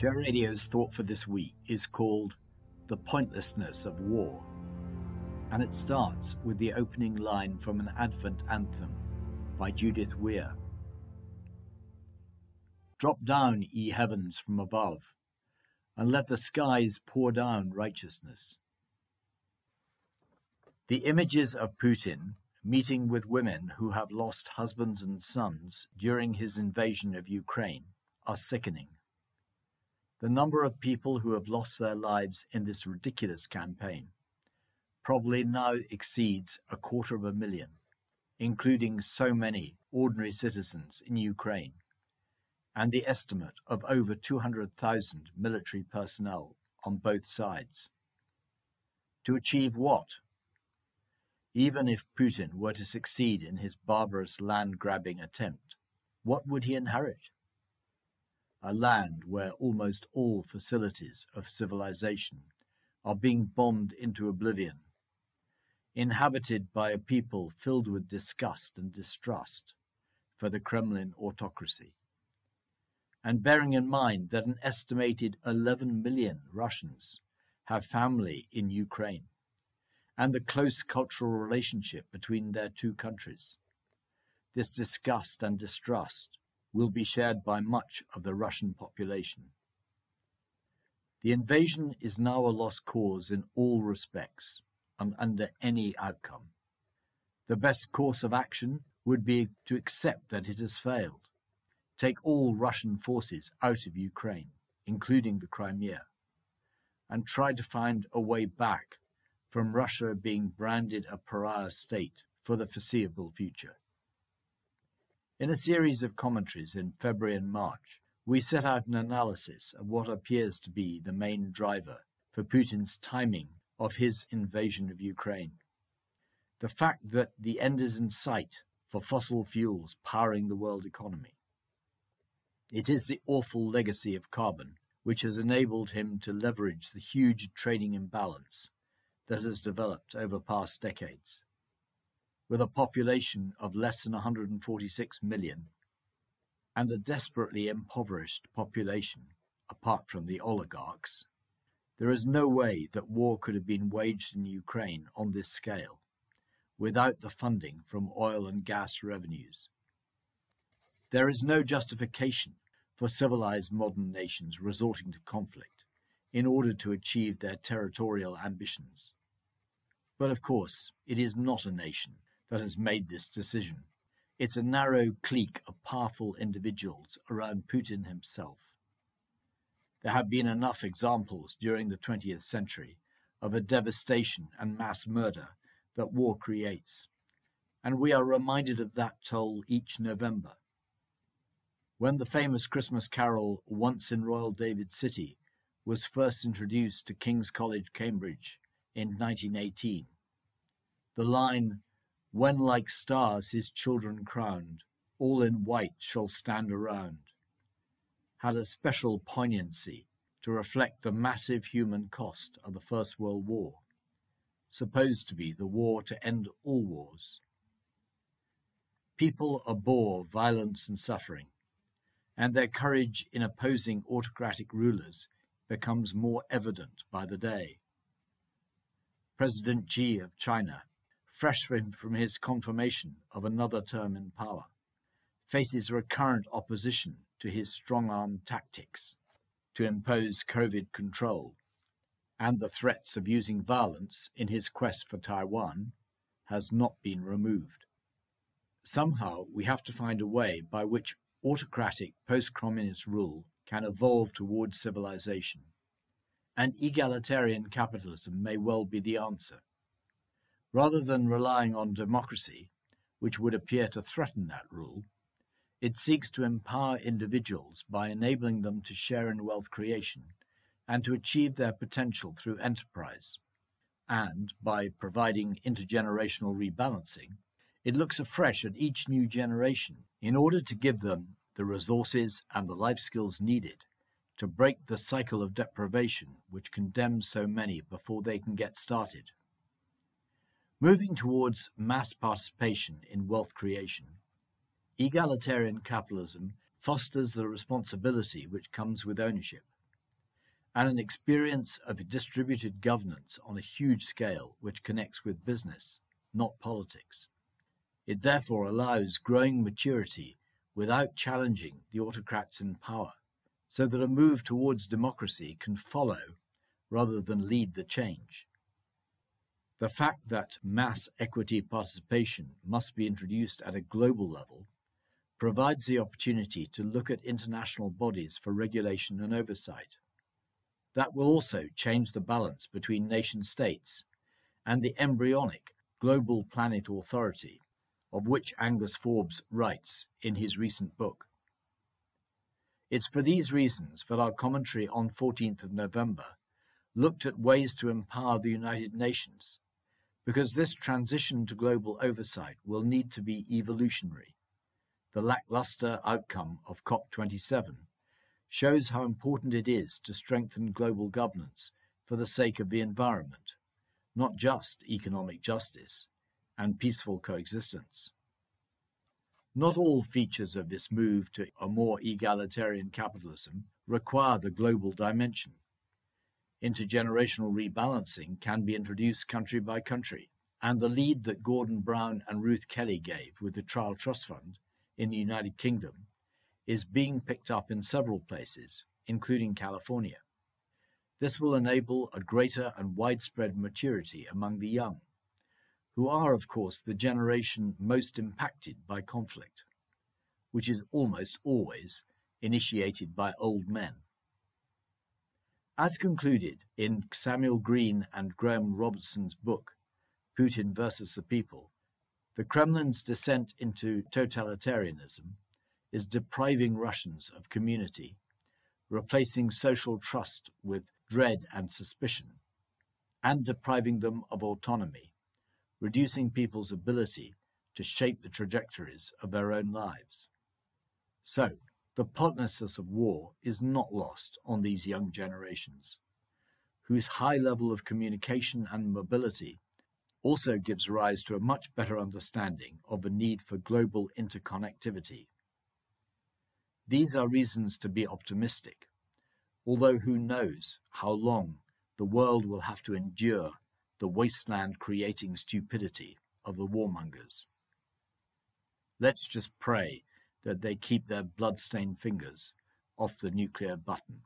Share Radio's thought for this week is called The Pointlessness of War, and it starts with the opening line from an Advent anthem by Judith Weir. Drop down, ye heavens, from above, and let the skies pour down righteousness. The images of Putin meeting with women who have lost husbands and sons during his invasion of Ukraine are sickening. The number of people who have lost their lives in this ridiculous campaign probably now exceeds a quarter of a million, including so many ordinary citizens in Ukraine, and the estimate of over 200,000 military personnel on both sides. To achieve what? Even if Putin were to succeed in his barbarous land grabbing attempt, what would he inherit? A land where almost all facilities of civilization are being bombed into oblivion, inhabited by a people filled with disgust and distrust for the Kremlin autocracy. And bearing in mind that an estimated 11 million Russians have family in Ukraine and the close cultural relationship between their two countries. This disgust and distrust will be shared by much of the Russian population. The invasion is now a lost cause in all respects and under any outcome. The best course of action would be to accept that it has failed, take all Russian forces out of Ukraine, including the Crimea, and try to find a way back from Russia being branded a pariah state for the foreseeable future. In a series of commentaries in February and March, we set out an analysis of what appears to be the main driver for Putin's timing of his invasion of Ukraine. The fact that the end is in sight for fossil fuels powering the world economy. It is the awful legacy of carbon which has enabled him to leverage the huge trading imbalance that has developed over past decades. With a population of less than 146 million and a desperately impoverished population, apart from the oligarchs, there is no way that war could have been waged in Ukraine on this scale without the funding from oil and gas revenues. There is no justification for civilized modern nations resorting to conflict in order to achieve their territorial ambitions. But of course, it is not a nation that has made this decision. It's a narrow clique of powerful individuals around Putin himself. There have been enough examples during the 20th century of a devastation and mass murder that war creates, and we are reminded of that toll each November. When the famous Christmas carol Once in Royal David City was first introduced to King's College, Cambridge in 1918, the line, When like stars his children crowned, all in white shall stand around, had a special poignancy to reflect the massive human cost of the First World War, supposed to be the war to end all wars. People abhor violence and suffering, and their courage in opposing autocratic rulers becomes more evident by the day. President Xi of China fresh from his confirmation of another term in power, faces recurrent opposition to his strong arm tactics to impose COVID control, and the threats of using violence in his quest for Taiwan has not been removed. Somehow we have to find a way by which autocratic post communist rule can evolve towards civilization. And egalitarian capitalism may well be the answer. Rather than relying on democracy, which would appear to threaten that rule, it seeks to empower individuals by enabling them to share in wealth creation and to achieve their potential through enterprise. And by providing intergenerational rebalancing, it looks afresh at each new generation in order to give them the resources and the life skills needed to break the cycle of deprivation which condemns so many before they can get started. Moving towards mass participation in wealth creation, egalitarian capitalism fosters the responsibility which comes with ownership, and an experience of distributed governance on a huge scale which connects with business, not politics. It therefore allows growing maturity without challenging the autocrats in power, so that a move towards democracy can follow rather than lead the change. The fact that mass equity participation must be introduced at a global level provides the opportunity to look at international bodies for regulation and oversight. That will also change the balance between nation states and the embryonic Global Planet Authority, of which Angus Forbes writes in his recent book. It's for these reasons that our commentary on 14th of November looked at ways to empower the United Nations, because this transition to global oversight will need to be evolutionary. The lackluster outcome of COP27 shows how important it is to strengthen global governance for the sake of the environment, not just economic justice and peaceful coexistence. Not all features of this move to a more egalitarian capitalism require the global dimension intergenerational rebalancing can be introduced country by country, and the lead that Gordon Brown and Ruth Kelly gave with the Child Trust Fund in the United Kingdom is being picked up in several places, including California. This will enable a greater and widespread maturity among the young, who are, of course, the generation most impacted by conflict, which is almost always initiated by old men. As concluded in Samuel Greene and Graeme Robertson's book, Putin versus the People, the Kremlin's descent into totalitarianism is depriving Russians of community, replacing social trust with dread and suspicion, and depriving them of autonomy, reducing people's ability to shape the trajectories of their own lives. So, the pointlessness of war is not lost on these young generations, whose high level of communication and mobility also gives rise to a much better understanding of the need for global interconnectivity. These are reasons to be optimistic, although who knows how long the world will have to endure the wasteland creating stupidity of the warmongers. Let's just pray that they keep their blood-stained fingers off the nuclear button.